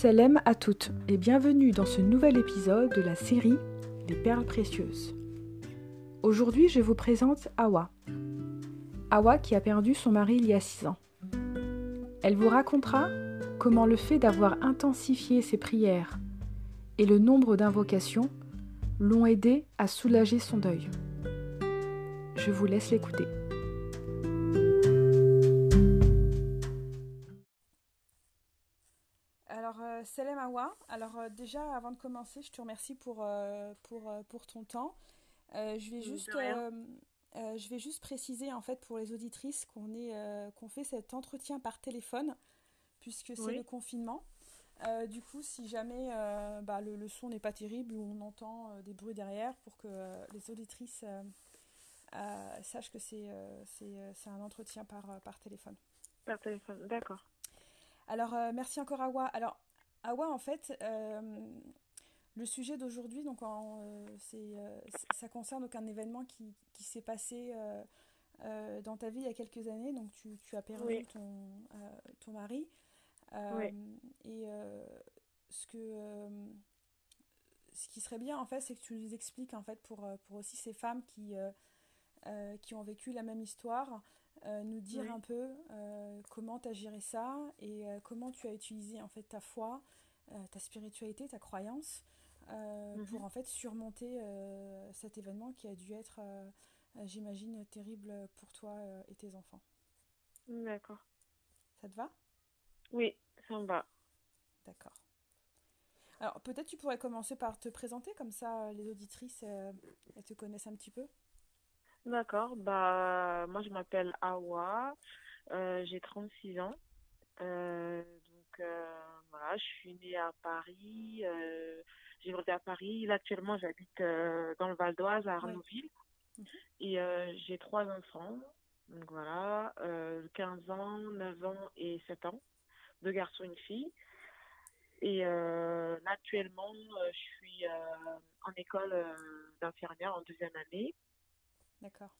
Salam à toutes et bienvenue dans ce nouvel épisode de la série Les perles précieuses. Aujourd'hui, je vous présente Awa. Awa qui a perdu son mari il y a 6 ans. Elle vous racontera comment le fait d'avoir intensifié ses prières et le nombre d'invocations l'ont aidé à soulager son deuil. Je vous laisse l'écouter. Selem Awa, alors euh, déjà avant de commencer, je te remercie pour, euh, pour, euh, pour ton temps. Je, vais juste, je vais juste préciser en fait pour les auditrices qu'on qu'on fait cet entretien par téléphone puisque c'est le confinement. Du coup, si jamais bah, le, le son n'est pas terrible ou on entend des bruits derrière pour que les auditrices sachent que c'est c'est, un entretien par, par téléphone. par téléphone. D'accord. Alors, euh, merci encore Awa. Alors, Awa, en fait, euh, le sujet d'aujourd'hui, donc en, euh, c'est, euh, ça concerne donc un événement qui, qui s'est passé dans ta vie il y a quelques années. Donc, tu, tu as perdu Oui, ton, ton mari. Oui, et ce que, ce qui serait bien, en fait, c'est que tu nous expliques, en fait, pour, pour aussi ces femmes qui, euh, qui ont vécu la même histoire, euh, nous dire un peu euh, comment tu as géré ça et euh, comment tu as utilisé en fait ta foi, ta spiritualité, ta croyance euh, pour Mhm. en fait surmonter cet événement qui a dû être, j'imagine, terrible pour toi et tes enfants. D'accord. Ça te va? Oui, ça me va. D'accord. Alors peut-être tu pourrais commencer par te présenter, comme ça les auditrices elles te connaissent un petit peu. D'accord. Bah, moi, je m'appelle Awa. Euh, j'ai 36 ans. Euh, donc, euh, voilà, je suis née à Paris. J'ai grandi à Paris. Là, actuellement, j'habite dans le Val d'Oise, à. Arnouville. Mhm. Et j'ai trois enfants. Donc, voilà, euh, 15 ans, 9 ans et 7 ans. Deux garçons et une fille. Et actuellement, je suis en école d'infirmière en deuxième année. D'accord.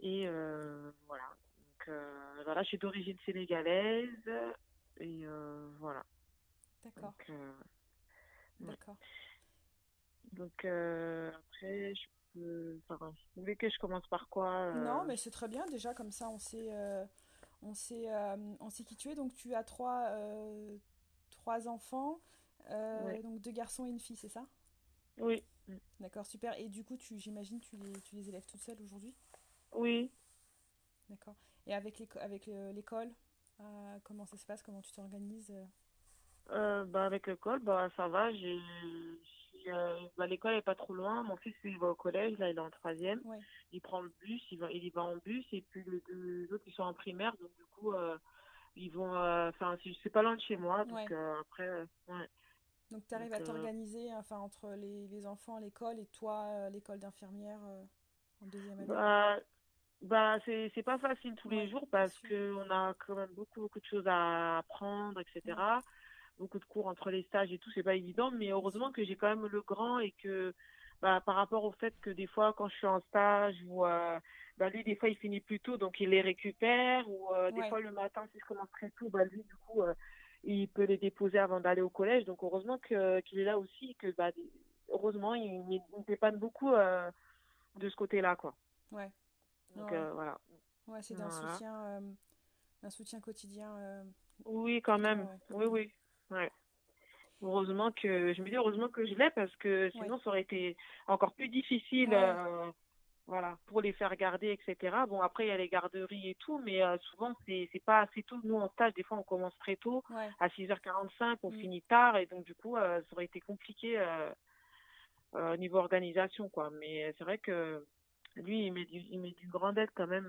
Et euh, voilà. Donc, euh, voilà, je suis d'origine sénégalaise. Et euh, voilà. D'accord. D'accord. Donc euh, après, je peux. Enfin, vous voulez que je commence par quoi Non, mais c'est très bien déjà, comme ça on sait, euh, on sait, on sait qui tu es. Donc tu as trois, trois enfants, Ouais. donc deux garçons et une fille, c'est ça? Oui. Mm. D'accord, super. Et du coup, tu, j'imagine, tu les, tu les élèves toute seule aujourd'hui? Oui. D'accord. Et avec l'éco- avec l'école, euh, comment ça se passe? Comment tu t'organises? euh? Euh, bah, avec l'école, bah, ça va. J'ai, j'ai, euh, bah, l'école est pas trop loin. Mon fils, il va au collège. Là, il est en troisième. Ouais, Il prend le bus. Il va, il y va en bus. Et puis les deux autres, ils sont en primaire. Donc, du coup, euh, ils vont. Enfin, c'est c'est pas loin de chez moi. Donc, ouais. après, ouais. Donc tu arrives à euh, t'organiser, enfin, entre les, les enfants, l'école et toi, euh, l'école d'infirmière euh, en deuxième année? bah, bah, c'est, c'est pas facile tous les jours parce sûr. que on a quand même beaucoup, beaucoup de choses à apprendre, etc. Ouais, beaucoup de cours entre les stages et tout, c'est pas évident, mais heureusement que j'ai quand même le grand et que bah, par rapport au fait que des fois quand je suis en stage ou euh, bah, lui des fois il finit plus tôt donc il les récupère ou euh, des Ouais, fois le matin si je commence très tôt bah lui du coup euh, il peut les déposer avant d'aller au collège donc heureusement que qu'il est là aussi que bah heureusement il, il, il dépanne beaucoup euh, de ce côté-là quoi. ouais, Donc ouais. euh, voilà. Ouais, c'est d'un Voilà. soutien, euh, d'un soutien quotidien Oui quand même. ouais. Oui oui. Ouais. Heureusement que je me dis heureusement que je l'ai parce que Ouais, sinon ça aurait été encore plus difficile ouais, voilà pour les faire garder etc. Bon après il y a les garderies et tout mais euh, souvent c'est pas assez tôt nous en stage des fois on commence très tôt ouais. à 6h45 on Mm. finit tard et donc du coup euh, ça aurait été compliqué euh, euh, au niveau organisation quoi mais c'est vrai que lui il met du il met du grand aide quand même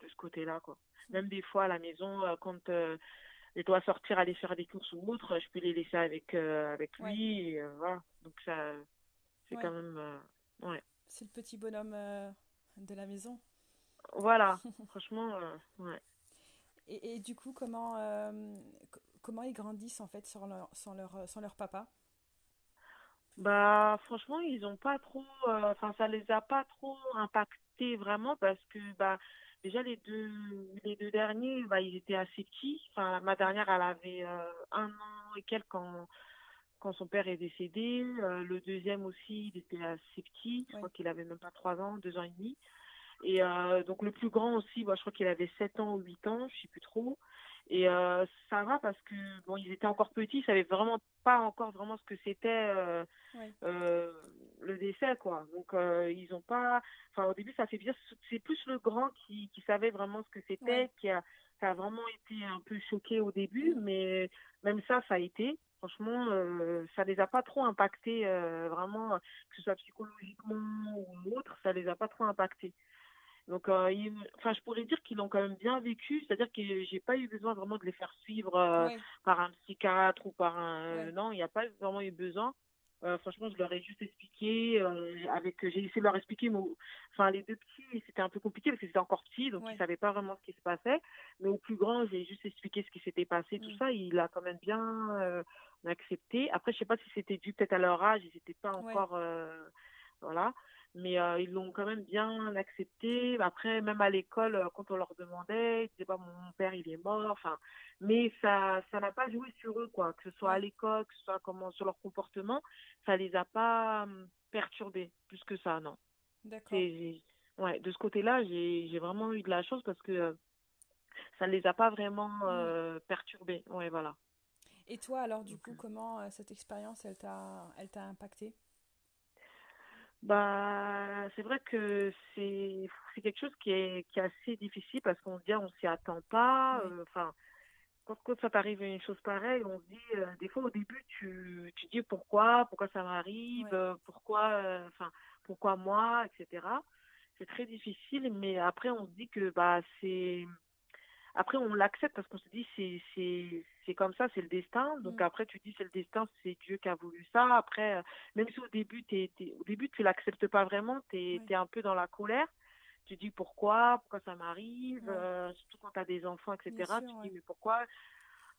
de ce côté-là quoi. Même des fois à la maison quand je dois sortir aller faire des courses ou autre, je peux les laisser avec avec Ouais, lui et, voilà. Donc ça c'est quand même ouais. C'est le petit bonhomme euh, de la maison. Voilà, franchement euh, ouais. Et, et du coup, comment, euh, comment ils grandissent en fait sans leur, sans leur, sans leur papa? Bah franchement, ils ont pas trop enfin ça les a pas trop impactés vraiment parce que bah déjà les deux les deux derniers bah ils étaient assez petits. Enfin ma dernière elle avait euh, un an et quelques quand, quand son père est décédé. Euh, le deuxième aussi, il était assez petit. Je crois qu'il avait même pas trois ans, deux ans et demi. Et euh, donc le plus grand aussi, bah, je crois qu'il avait sept ans ou huit ans, je sais plus trop. Et euh, ça va parce que bon, ils étaient encore petits, ils savaient vraiment pas encore vraiment ce que c'était euh, le décès, quoi. Donc ils ont pas. Enfin, au début, ça fait bien. C'est plus le grand qui, qui savait vraiment ce que c'était, qui a, ça a vraiment été un peu choqué au début, mais même ça, ça a été. Franchement, euh, ça les a pas trop impactés, euh, vraiment, que ce soit psychologiquement ou autre, ça les a pas trop impactés. Donc, euh, enfin, je pourrais dire qu'ils l'ont quand même bien vécu, c'est-à-dire que j'ai pas eu besoin vraiment de les faire suivre euh, Ouais. par un psychiatre ou par un. Ouais. Non, il n'y a pas vraiment eu besoin. Euh, franchement, je leur ai juste expliqué, euh, avec, j'ai essayé de leur expliquer, mais, enfin, les deux petits, c'était un peu compliqué parce qu'ils étaient encore petits, donc Ouais. ils savaient pas vraiment ce qui se passait. Mais au plus grand, j'ai juste expliqué ce qui s'était passé, tout ça. Il a quand même bien euh, accepté. Après, je sais pas si c'était dû peut-être à leur âge, ils n'étaient pas Ouais. encore, euh, voilà. Mais euh, ils l'ont quand même bien accepté. Après, même à l'école, euh, quand on leur demandait, ils disaient pas mon père il est mort. Enfin, mais ça, ça n'a pas joué sur eux quoi. Que ce soit à l'école, que ce soit comment sur leur comportement, ça les a pas hum, perturbés plus que ça, non. D'accord. Ouais, de ce côté-là, j'ai, vraiment eu de la chance parce que ça ne les a pas vraiment euh, perturbés. Ouais, voilà. Et toi, alors, du coup, euh, comment euh, cette expérience, elle t'a, elle t'a impacté? Bah, c'est vrai que c'est c'est quelque chose qui est qui est assez difficile parce qu'on se dit ah, on s'y attend pas. Oui. euh, Enfin, quand, quand ça t'arrive une chose pareille, on se dit euh, des fois au début tu tu dis pourquoi pourquoi ça m'arrive, pourquoi euh, enfin pourquoi moi, etc. C'est très difficile, mais après on se dit que bah c'est après, on l'accepte parce qu'on se dit c'est c'est c'est comme ça, c'est le destin. Donc Mm. après, tu dis c'est le destin, c'est Dieu qui a voulu ça. Après, euh, même si au début t'es, t'es- au début tu l'acceptes pas vraiment, t'es Ouais. t'es un peu dans la colère. Tu dis pourquoi, pourquoi ça m'arrive, Ouais. euh, surtout quand t'as des enfants, etc. Sûr, tu te ouais. dis mais pourquoi,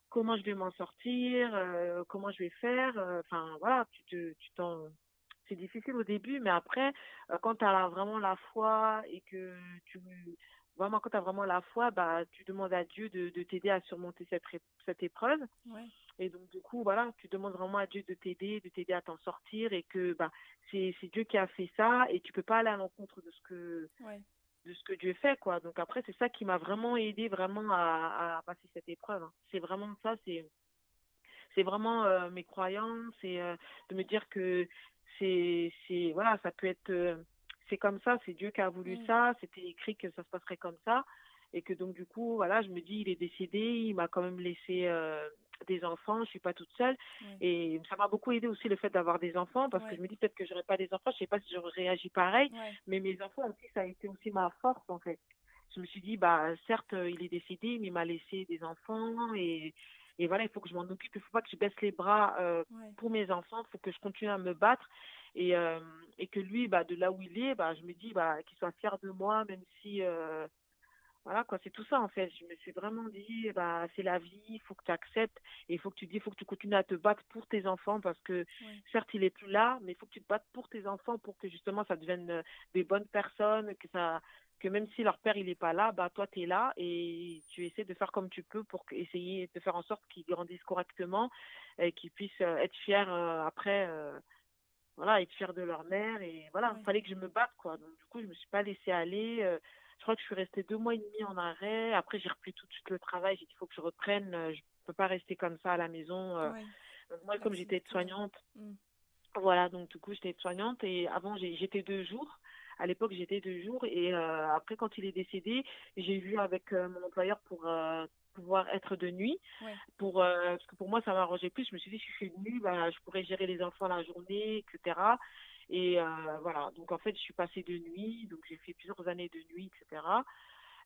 comment je vais m'en sortir, euh, comment je vais faire. Enfin voilà, tu te tu t'en c'est difficile au début, mais après, quand tu as vraiment la foi et que tu vraiment quand tu as vraiment la foi, bah tu demandes à Dieu de, de t'aider à surmonter cette cette épreuve Ouais. et donc du coup voilà, tu demandes vraiment à Dieu de t'aider, de t'aider à t'en sortir et que bah c'est Dieu qui a fait ça et tu peux pas aller à l'encontre de ce que Ouais. de ce que Dieu fait quoi. Donc après c'est ça qui m'a vraiment aidé vraiment à, à passer cette épreuve. hein. C'est vraiment ça, c'est c'est vraiment euh, mes croyances et euh, de me dire que c'est c'est voilà ça peut être euh, c'est comme ça c'est Dieu qui a voulu Mm. ça c'était écrit que ça se passerait comme ça et que donc du coup voilà je me dis il est décédé il m'a quand même laissé euh, des enfants je suis pas toute seule Ouais. et ça m'a beaucoup aidé aussi le fait d'avoir des enfants parce Ouais. que je me dis peut-être que j'aurais pas des enfants je sais pas si j'aurais réagi pareil Ouais. mais mes enfants aussi ça a été aussi ma force en fait je me suis dit bah certes il est décédé mais il m'a laissé des enfants et et voilà il faut que je m'en occupe. Il faut pas que je baisse les bras euh, Ouais. pour mes enfants. Il faut que je continue à me battre. Et euh, et que lui bah de là où il est bah je me dis bah qu'il soit fier de moi même si euh, voilà quoi. C'est tout ça en fait. Je me suis vraiment dit bah c'est la vie. Il faut que tu acceptes. Et il faut que tu dis il faut que tu continues à te battre pour tes enfants parce que Ouais. certes il est plus là mais il faut que tu te battes pour tes enfants pour que justement ça devienne des bonnes personnes que ça que même si leur père il est pas là bah toi tu es là et tu essaies de faire comme tu peux pour essayer de faire en sorte qu'ils grandissent correctement et qu'ils puissent euh, être fiers euh, après euh, voilà être fiers de leur mère et voilà Ouais. fallait que je me batte quoi donc du coup je me suis pas laissée aller euh, je crois que je suis restée deux mois et demi en arrêt après j'ai repris tout de suite le travail j'ai dit il faut que je reprenne je peux pas rester comme ça à la maison. Ouais. Donc, moi comme j'étais soignante Mm. voilà, donc du coup, j'étais soignante et avant, j'étais deux jours. À l'époque, j'étais deux jours et euh, après, quand il est décédé, j'ai vu avec euh, mon employeur pour euh, pouvoir être de nuit. Ouais. Pour, euh, parce que pour moi, ça m'arrangeait plus. Je me suis dit, si je suis de nuit, bah, je pourrais gérer les enfants la journée, etc. Et euh, voilà, donc en fait, je suis passée de nuit, donc j'ai fait plusieurs années de nuit, etc.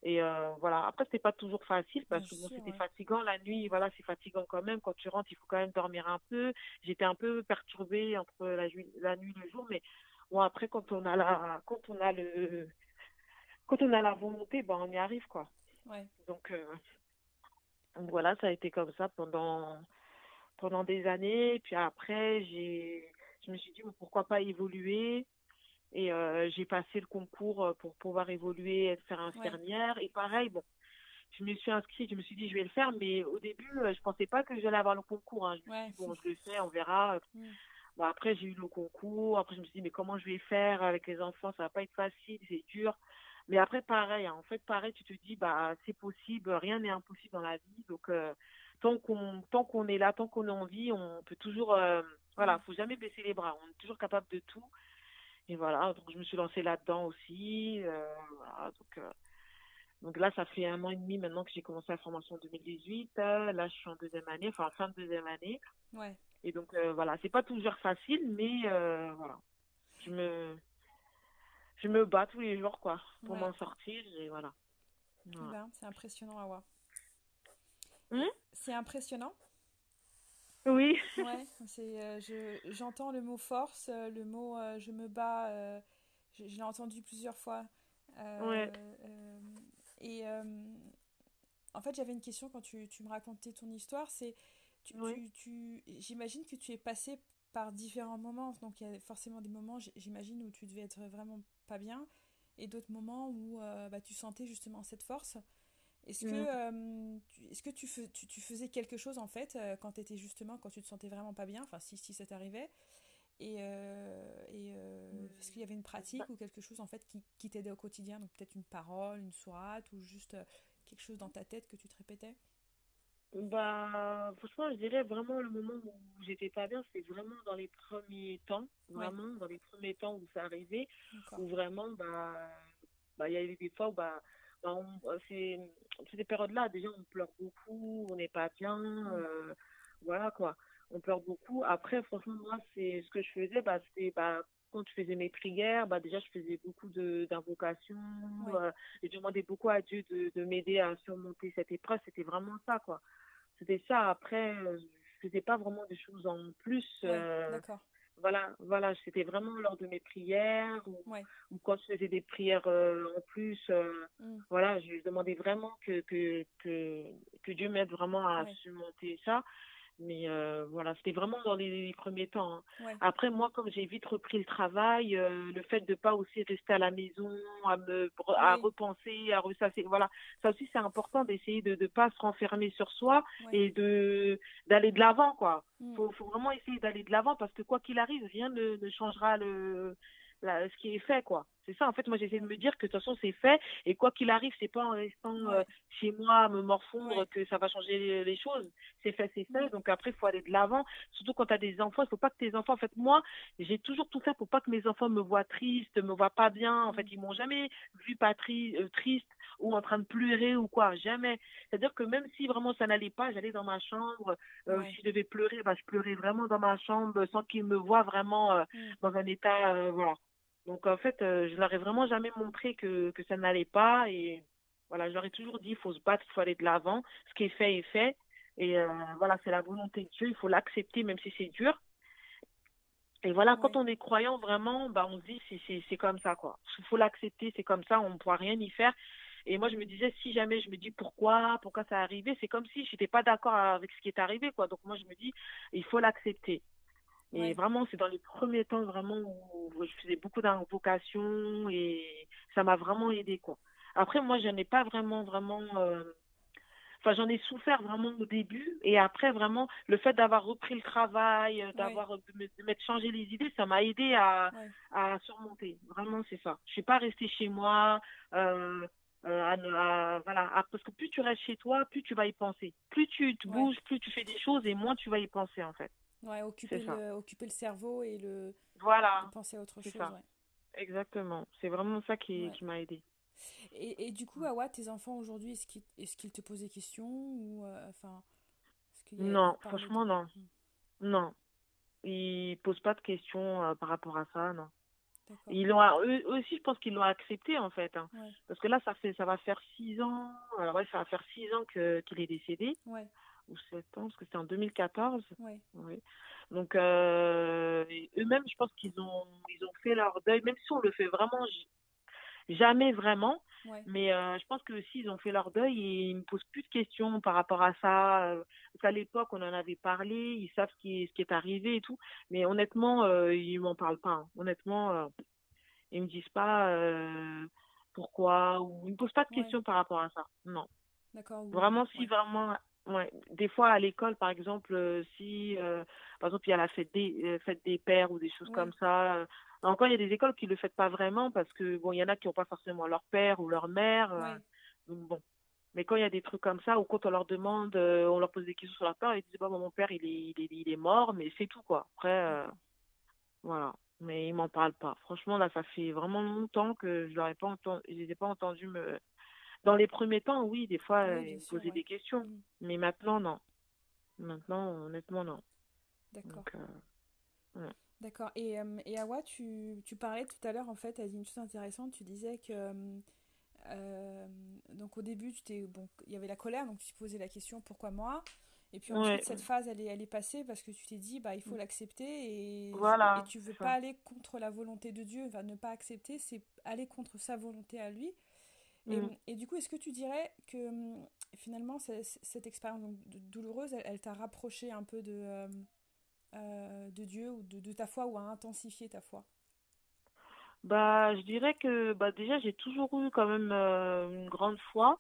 Et euh, voilà, après, c'était pas toujours facile parce Bien que bon, c'était ouais. fatigant la nuit, voilà, c'est fatigant quand même. Quand tu rentres, il faut quand même dormir un peu. J'étais un peu perturbée entre la, la nuit et le jour, mais bon, après, quand on a la, quand on a le, quand on a la volonté, ben, on y arrive, quoi. Ouais. Donc, euh, donc voilà, ça a été comme ça pendant, pendant des années. Puis après, j'ai, je me suis dit, pourquoi pas évoluer? Et euh, j'ai passé le concours euh, pour pouvoir évoluer, être faire infirmière. Et pareil, bon, je me suis inscrite, je me suis dit je vais le faire, mais au début, je pensais pas que j'allais avoir le concours. Hein. Je me suis dit, bon, je le fais, on verra. Mm. Bon, après, j'ai eu le concours. Après, je me suis dit, mais comment je vais faire avec les enfants? Ça va pas être facile, c'est dur. Mais après, pareil. Hein. En fait, pareil, tu te dis, bah, c'est possible. Rien n'est impossible dans la vie. Donc, euh, tant qu'on tant qu'on est là, tant qu'on a envie, on peut toujours. Euh, voilà, faut jamais baisser les bras. On est toujours capable de tout. Et voilà. Donc, je me suis lancée là-dedans aussi. Euh. Donc. donc là, ça fait un an et demi maintenant que j'ai commencé la formation en 2018. là, je suis en deuxième année, enfin fin de deuxième année. Ouais. Et donc euh, voilà, c'est pas toujours facile, mais euh, voilà, je me je me bats tous les jours quoi pour m'en sortir et voilà. Ben, c'est impressionnant à voir. Hmm c'est impressionnant? Oui. ouais, c'est euh, je j'entends le mot force, le mot je me bats, je, l'ai entendu plusieurs fois. ouais. et en fait, j'avais une question quand tu, tu me racontais ton histoire, c'est tu, tu, J'imagine que tu es passé par différents moments. Donc il y a forcément des moments, j'imagine, où tu devais être vraiment pas bien, et d'autres moments où euh, bah, tu sentais justement cette force. Est-ce que, euh, est-ce que tu, fais, tu, tu, faisais quelque chose en fait euh, quand tu étais justement, quand tu te sentais vraiment pas bien, enfin si, si ça t'arrivait. Et, et est-ce qu'il y avait une pratique bah ou quelque chose en fait qui, qui t'aidait au quotidien? Donc peut-être une parole, une sourate ou juste quelque chose dans ta tête que tu te répétais? Bah, franchement, je dirais vraiment le moment où j'étais pas bien, c'est vraiment dans les premiers temps, vraiment dans les premiers temps où ça arrivait, où vraiment, bah, bah, il y avait des fois où, bah, bah c'est, ces périodes-là, déjà, on pleure beaucoup, on n'est pas bien, euh, voilà, quoi. On pleure beaucoup. Après, franchement, moi, c'est ce que je faisais, bah, c'était, bah, quand je faisais mes prières, bah déjà je faisais beaucoup de d'invocations, euh, et je demandais beaucoup à Dieu de, de m'aider à surmonter cette épreuve. C'était vraiment ça, quoi c'était ça. Après, euh, je faisais pas vraiment des choses en plus. Euh, voilà, voilà, c'était vraiment lors de mes prières ou, quand je faisais des prières euh, en plus. Mm. Voilà, je demandais vraiment que, que, que, que Dieu m'aide vraiment à surmonter ça. Mais euh, voilà, c'était vraiment dans les, premiers temps. Hein. Après, moi, comme j'ai vite repris le travail, euh, le fait de pas aussi rester à la maison, à me à repenser, à ressasser, voilà, ça aussi c'est important d'essayer de ne pas se renfermer sur soi et de d'aller de l'avant, quoi. Mmh. Faut, faut vraiment essayer d'aller de l'avant parce que quoi qu'il arrive, rien ne, ne changera le ce qui est fait, quoi. C'est ça, en fait, moi, j'essaie de me dire que de toute façon, c'est fait, et quoi qu'il arrive, c'est pas en restant euh, chez moi à me morfondre que ça va changer les, choses. C'est fait, c'est fait, donc après, il faut aller de l'avant. Surtout quand tu as des enfants, il faut pas que tes enfants, en fait, moi, j'ai toujours tout fait pour pas que mes enfants me voient triste, me voient pas bien. En fait, ils m'ont jamais vu pas euh, triste ou en train de pleurer ou quoi, jamais. C'est-à-dire que même si vraiment ça n'allait pas, j'allais dans ma chambre. Euh, Si je devais pleurer, bah, je pleurais vraiment dans ma chambre sans qu'ils me voient vraiment euh, mm. dans un état, voilà. Donc en fait, euh, je leur ai vraiment jamais montré que, que ça n'allait pas et voilà, je leur ai toujours dit il faut se battre, il faut aller de l'avant. Ce qui est fait est fait et euh, voilà, c'est la volonté de Dieu, il faut l'accepter même si c'est dur. Et voilà, quand on est croyant vraiment, bah on se dit c'est c'est comme ça quoi. Il faut l'accepter, c'est comme ça, on ne pourra rien y faire. Et moi je me disais si jamais je me dis pourquoi, pourquoi ça est arrivé, c'est comme si je n'étais pas d'accord avec ce qui est arrivé quoi. Donc moi je me dis il faut l'accepter. Et vraiment, c'est dans les premiers temps vraiment où je faisais beaucoup d'invocations et ça m'a vraiment aidé quoi. Après, moi, je n'ai pas vraiment, vraiment. Euh, enfin, j'en ai souffert vraiment au début et après, vraiment, le fait d'avoir repris le travail, euh, d'avoir de m'être changé les idées, ça m'a aidé à, à surmonter. Vraiment, c'est ça. Je suis pas restée chez moi. Euh, euh, voilà, parce que plus tu restes chez toi, plus tu vas y penser. Plus tu te bouges, plus tu fais des choses et moins tu vas y penser en fait. Ouais, occuper le, occuper le cerveau et le voilà. penser à autre chose. Exactement. C'est vraiment ça qui, qui m'a aidé. Et, et, du coup, Awa, tes enfants aujourd'hui, est-ce qu'ils est qu'ils te posent des questions ou euh, enfin Non, franchement non. Hmm. Non, ils posent pas de questions euh, par rapport à ça, non. Ils l'ont, eux, aussi, je pense qu'ils l'ont accepté en fait, hein. parce que là, ça fait, ça va faire six ans. Alors ouais, ça va faire six ans que qu'il est décédé. Ouais ou 7 ans, parce que c'était en 2014. Oui. Donc, euh, eux-mêmes, je pense qu'ils ont, ils ont fait leur deuil, même si on le fait vraiment jamais vraiment. Mais euh, je pense que aussi, ils ont fait leur deuil et ils me posent plus de questions par rapport à ça. Euh, parce qu'à l'époque, on en avait parlé, ils savent ce qui est, ce qui est arrivé et tout. Mais honnêtement, euh, ils m'en parlent pas. Hein. Honnêtement, ils me disent pas pourquoi ou ils me posent pas de questions par rapport à ça. Non. D'accord. Vraiment, si vraiment Ouais, des fois à l'école, par exemple, euh, si euh, par exemple il y a la fête des euh, fête des pères ou des choses comme ça. encore, il y a des écoles qui le font pas vraiment parce que bon, il y en a qui n'ont pas forcément leur père ou leur mère. donc bon. Mais quand il y a des trucs comme ça ou quand on leur demande, on leur pose des questions sur leur père, ils disent bah mon père il est, il est il est mort, mais c'est tout quoi. Après voilà. Mais ils m'en parlent pas. Franchement là, ça fait vraiment longtemps que je leur pas entendu, je les ai pas entendus me dans les premiers temps, oui, des fois, oui, euh, poser des questions. Mm. Mais maintenant, non. Maintenant, honnêtement, non. D'accord. Euh, D'accord. Et, euh, et Awa, tu, tu, parlais tout à l'heure, en fait, tu as dit une chose intéressante. Tu disais que. donc, au début, tu t'es, bon, il y avait la colère, donc tu te posais la question pourquoi moi? Et puis ensuite, cette phase, elle est, elle est passée parce que tu t'es dit, bah, il faut mm. l'accepter et, voilà, et tu veux pas aller contre la volonté de Dieu. Enfin, ne pas accepter, c'est aller contre sa volonté à lui. Mm. Et, du coup, est-ce que tu dirais que hum, finalement, cette expérience douloureuse, elle, t'a rapproché un peu de, euh, euh, de Dieu ou de, ta foi ou a intensifié ta foi? Bah, je dirais que bah déjà j'ai toujours eu quand même euh, une grande foi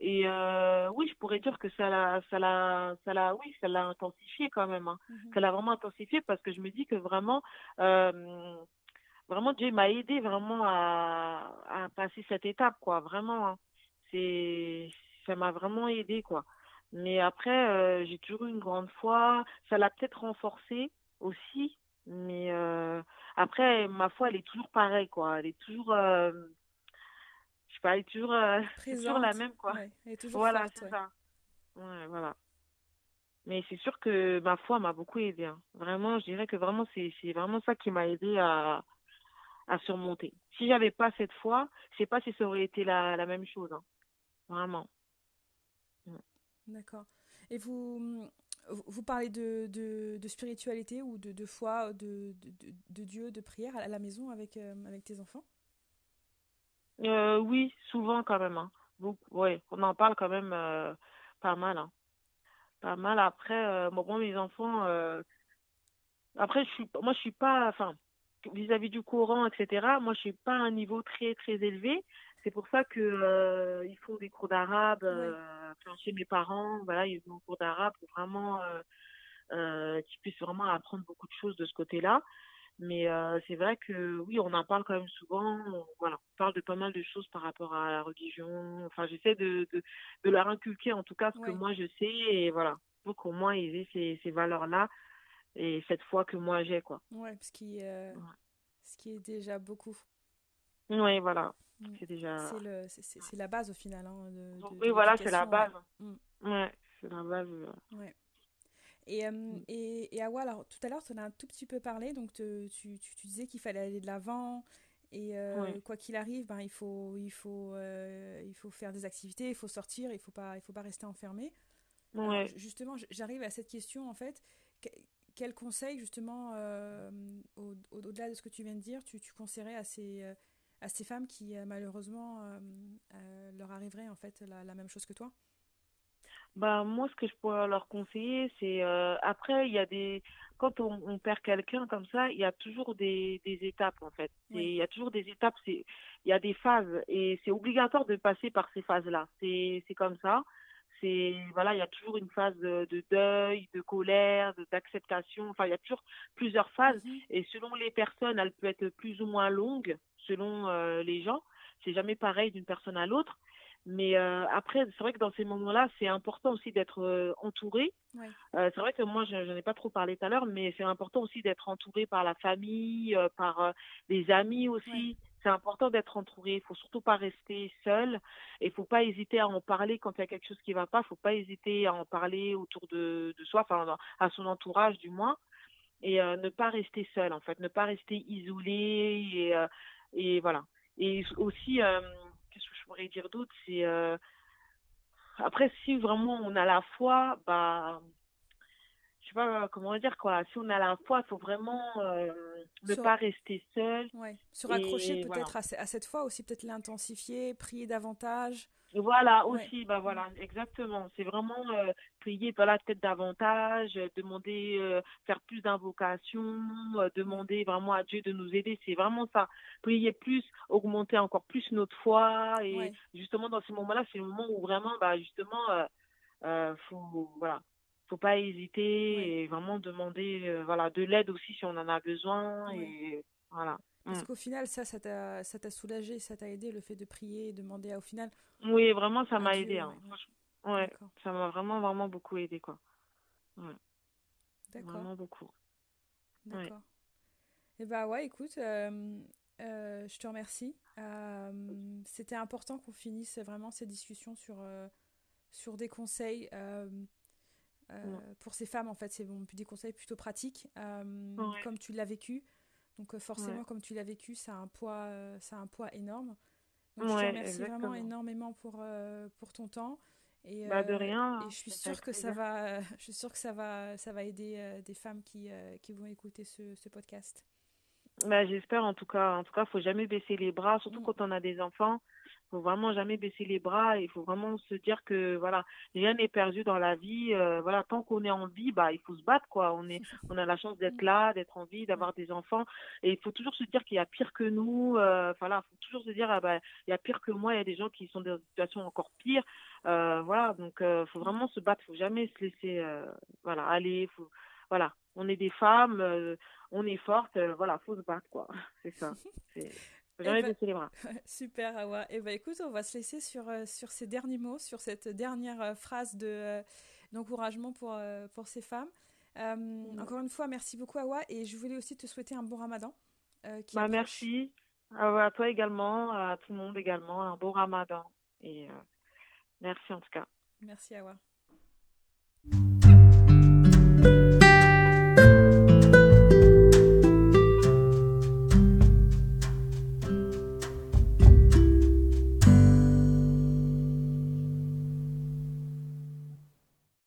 et oui je pourrais dire que ça l'a ça l'a ça l'a oui ça l'a intensifié quand même hein. Mm-hmm. ça l'a vraiment intensifié parce que je me dis que vraiment vraiment Dieu m'a aidé vraiment à, à, passer cette étape quoi. Vraiment hein. c'est ça m'a vraiment aidé quoi. Mais après euh, j'ai toujours eu une grande foi. Ça l'a peut-être renforcé aussi. Mais euh, après ma foi elle est toujours pareille quoi. Elle est toujours euh, je sais pas elle est toujours, toujours la même quoi. Voilà c'est ça. Ouais voilà. Mais c'est sûr que ma foi m'a beaucoup aidé hein. vraiment je dirais que vraiment c'est c'est vraiment ça qui m'a aidé à à surmonter. Si j'avais pas cette foi, je sais pas si ça aurait été la, la même chose. Hein. Vraiment. D'accord. Et vous, vous parlez de, de, de spiritualité ou de, de foi, de, de, Dieu, de prière à la maison avec, euh, avec tes enfants? Euh, Oui, souvent quand même. Hein. ouais, on en parle quand même euh, pas mal. Hein. Pas mal. Après, bon, mes enfants. après, je suis, moi, je suis pas. Enfin, vis-à-vis du courant, etc. Moi, je suis pas à un niveau très très élevé. C'est pour ça que euh, ils font des cours d'arabe euh, chez mes parents. Voilà, ils font des cours d'arabe pour vraiment euh, euh, qu'ils puissent vraiment apprendre beaucoup de choses de ce côté-là. Mais euh, c'est vrai que oui, on en parle quand même souvent. voilà, on parle de pas mal de choses par rapport à la religion. Enfin, j'essaie de, de, de leur inculquer en tout cas ce que moi je sais et voilà, pour qu'au moins ils aient ces, ces valeurs-là et cette foi que moi j'ai quoi. Ouais, ce qui, euh, ce qui est déjà beaucoup. Oui, voilà. Mm. C'est déjà. C'est la base au final. Hein, de, oui, voilà, c'est la base. Mm. Ouais, c'est la base. Euh. Ouais. Et, euh, mm. et, et Awa, alors tout à l'heure, tu en as un tout petit peu parlé, donc tu, tu, tu, disais qu'il fallait aller de l'avant, et quoi qu'il arrive, ben, il, faut, il, faut, il faut faire des activités, il faut sortir, il ne faut, pas, il faut pas rester enfermé. Ouais. justement, j'arrive à cette question, en fait, quel conseil, justement, euh, au-delà de ce que tu viens de dire, tu, tu conseillerais à ces, euh, à ces femmes qui, euh, malheureusement, leur arriverait en fait la, même chose que toi? Bah, moi, ce que je pourrais leur conseiller, c'est après, il y a des. Quand on, perd quelqu'un comme ça, il y a toujours des, des étapes, en fait. Il y a toujours des étapes, il y a des phases, et c'est obligatoire de passer par ces phases-là. C'est comme ça c'est voilà il y a toujours une phase de, deuil de colère d'acceptation. Enfin il y a toujours plusieurs phases. Mhm. et selon les personnes elle peut être plus ou moins longue selon euh, les gens. C'est jamais pareil d'une personne à l'autre. Mais euh, après c'est vrai que dans ces moments là c'est important aussi d'être euh, entouré. C'est vrai que moi je n'en ai pas trop parlé tout à l'heure mais c'est important aussi d'être entouré par la famille par les amis aussi c'est important d'être entouré. Il faut surtout pas rester seul. Et il faut pas hésiter à en parler quand il y a quelque chose qui va pas. Il faut pas hésiter à en parler autour de, soi, enfin à son entourage du moins. Et euh, ne pas rester seul en fait, ne pas rester isolé et, euh, voilà. Et aussi, euh, qu'est-ce que je pourrais dire d'autre, c'est après si vraiment on a la foi, bah je sais pas comment dire quoi. Si on a la foi, il faut vraiment ne pas rester seul. Ouais. Se raccrocher peut-être à, à, cette foi aussi, peut-être l'intensifier, prier davantage. Voilà, aussi, bah voilà, exactement. C'est vraiment euh, prier, voilà, peut-être davantage, euh, demander, euh, faire plus d'invocations, demander vraiment à Dieu de nous aider. C'est vraiment ça. Prier plus, augmenter encore plus notre foi. Et justement, dans ces moments-là, c'est le moment où vraiment, bah, justement, euh, faut, voilà, faut pas hésiter et vraiment demander, voilà, de l'aide aussi si on en a besoin. Et voilà. Parce mm. qu'au final, ça, ça t'a soulagé, ça t'a aidé, le fait de prier, de demander au final. Oui, vraiment, ça m'a aidé. Hein. Ouais, ça m'a vraiment, vraiment beaucoup aidé, quoi. Ouais. D'accord. Vraiment beaucoup. D'accord. Et eh bah ouais, écoute, euh, euh, je te remercie. Euh, c'était important qu'on finisse vraiment ces discussions sur, sur des conseils. Pour ces femmes, en fait, c'est bon, des conseils plutôt pratiques, comme tu l'as vécu. Donc euh, forcément, comme tu l'as vécu, ça a un poids, euh, ça a un poids énorme. Donc je te remercie vraiment énormément pour, euh, pour ton temps. Et, bah, de rien. Et je suis sûre que ça va, je suis sûre que ça va, ça va aider des femmes qui, qui vont écouter ce, ce podcast. Bah, j'espère en tout cas. En tout cas, faut jamais baisser les bras, surtout mm. quand on a des enfants faut vraiment jamais baisser les bras. Il faut vraiment se dire que voilà rien n'est perdu dans la vie euh, voilà tant qu'on est en vie bah il faut se battre quoi. On est on a la chance d'être là d'être en vie d'avoir des enfants. Et il faut toujours se dire qu'il y a pire que nous euh, voilà faut toujours se dire ah bah il y a pire que moi il y a des gens qui sont dans des situations encore pires. Euh, voilà donc euh, faut vraiment se battre faut jamais se laisser euh, voilà aller faut voilà on est des femmes on est forte voilà faut se battre quoi. C'est ça bah, baisser les bras. Super, Awa. Et eh bah écoute, on va se laisser sur, euh, sur ces derniers mots, sur cette dernière euh, phrase de, euh, d'encouragement pour, pour ces femmes. Mm. Encore une fois, merci beaucoup, Awa. Et je voulais aussi te souhaiter un bon ramadan. bah, merci. à toi également, à tout le monde également, un bon ramadan. Et merci en tout cas. Merci, Awa.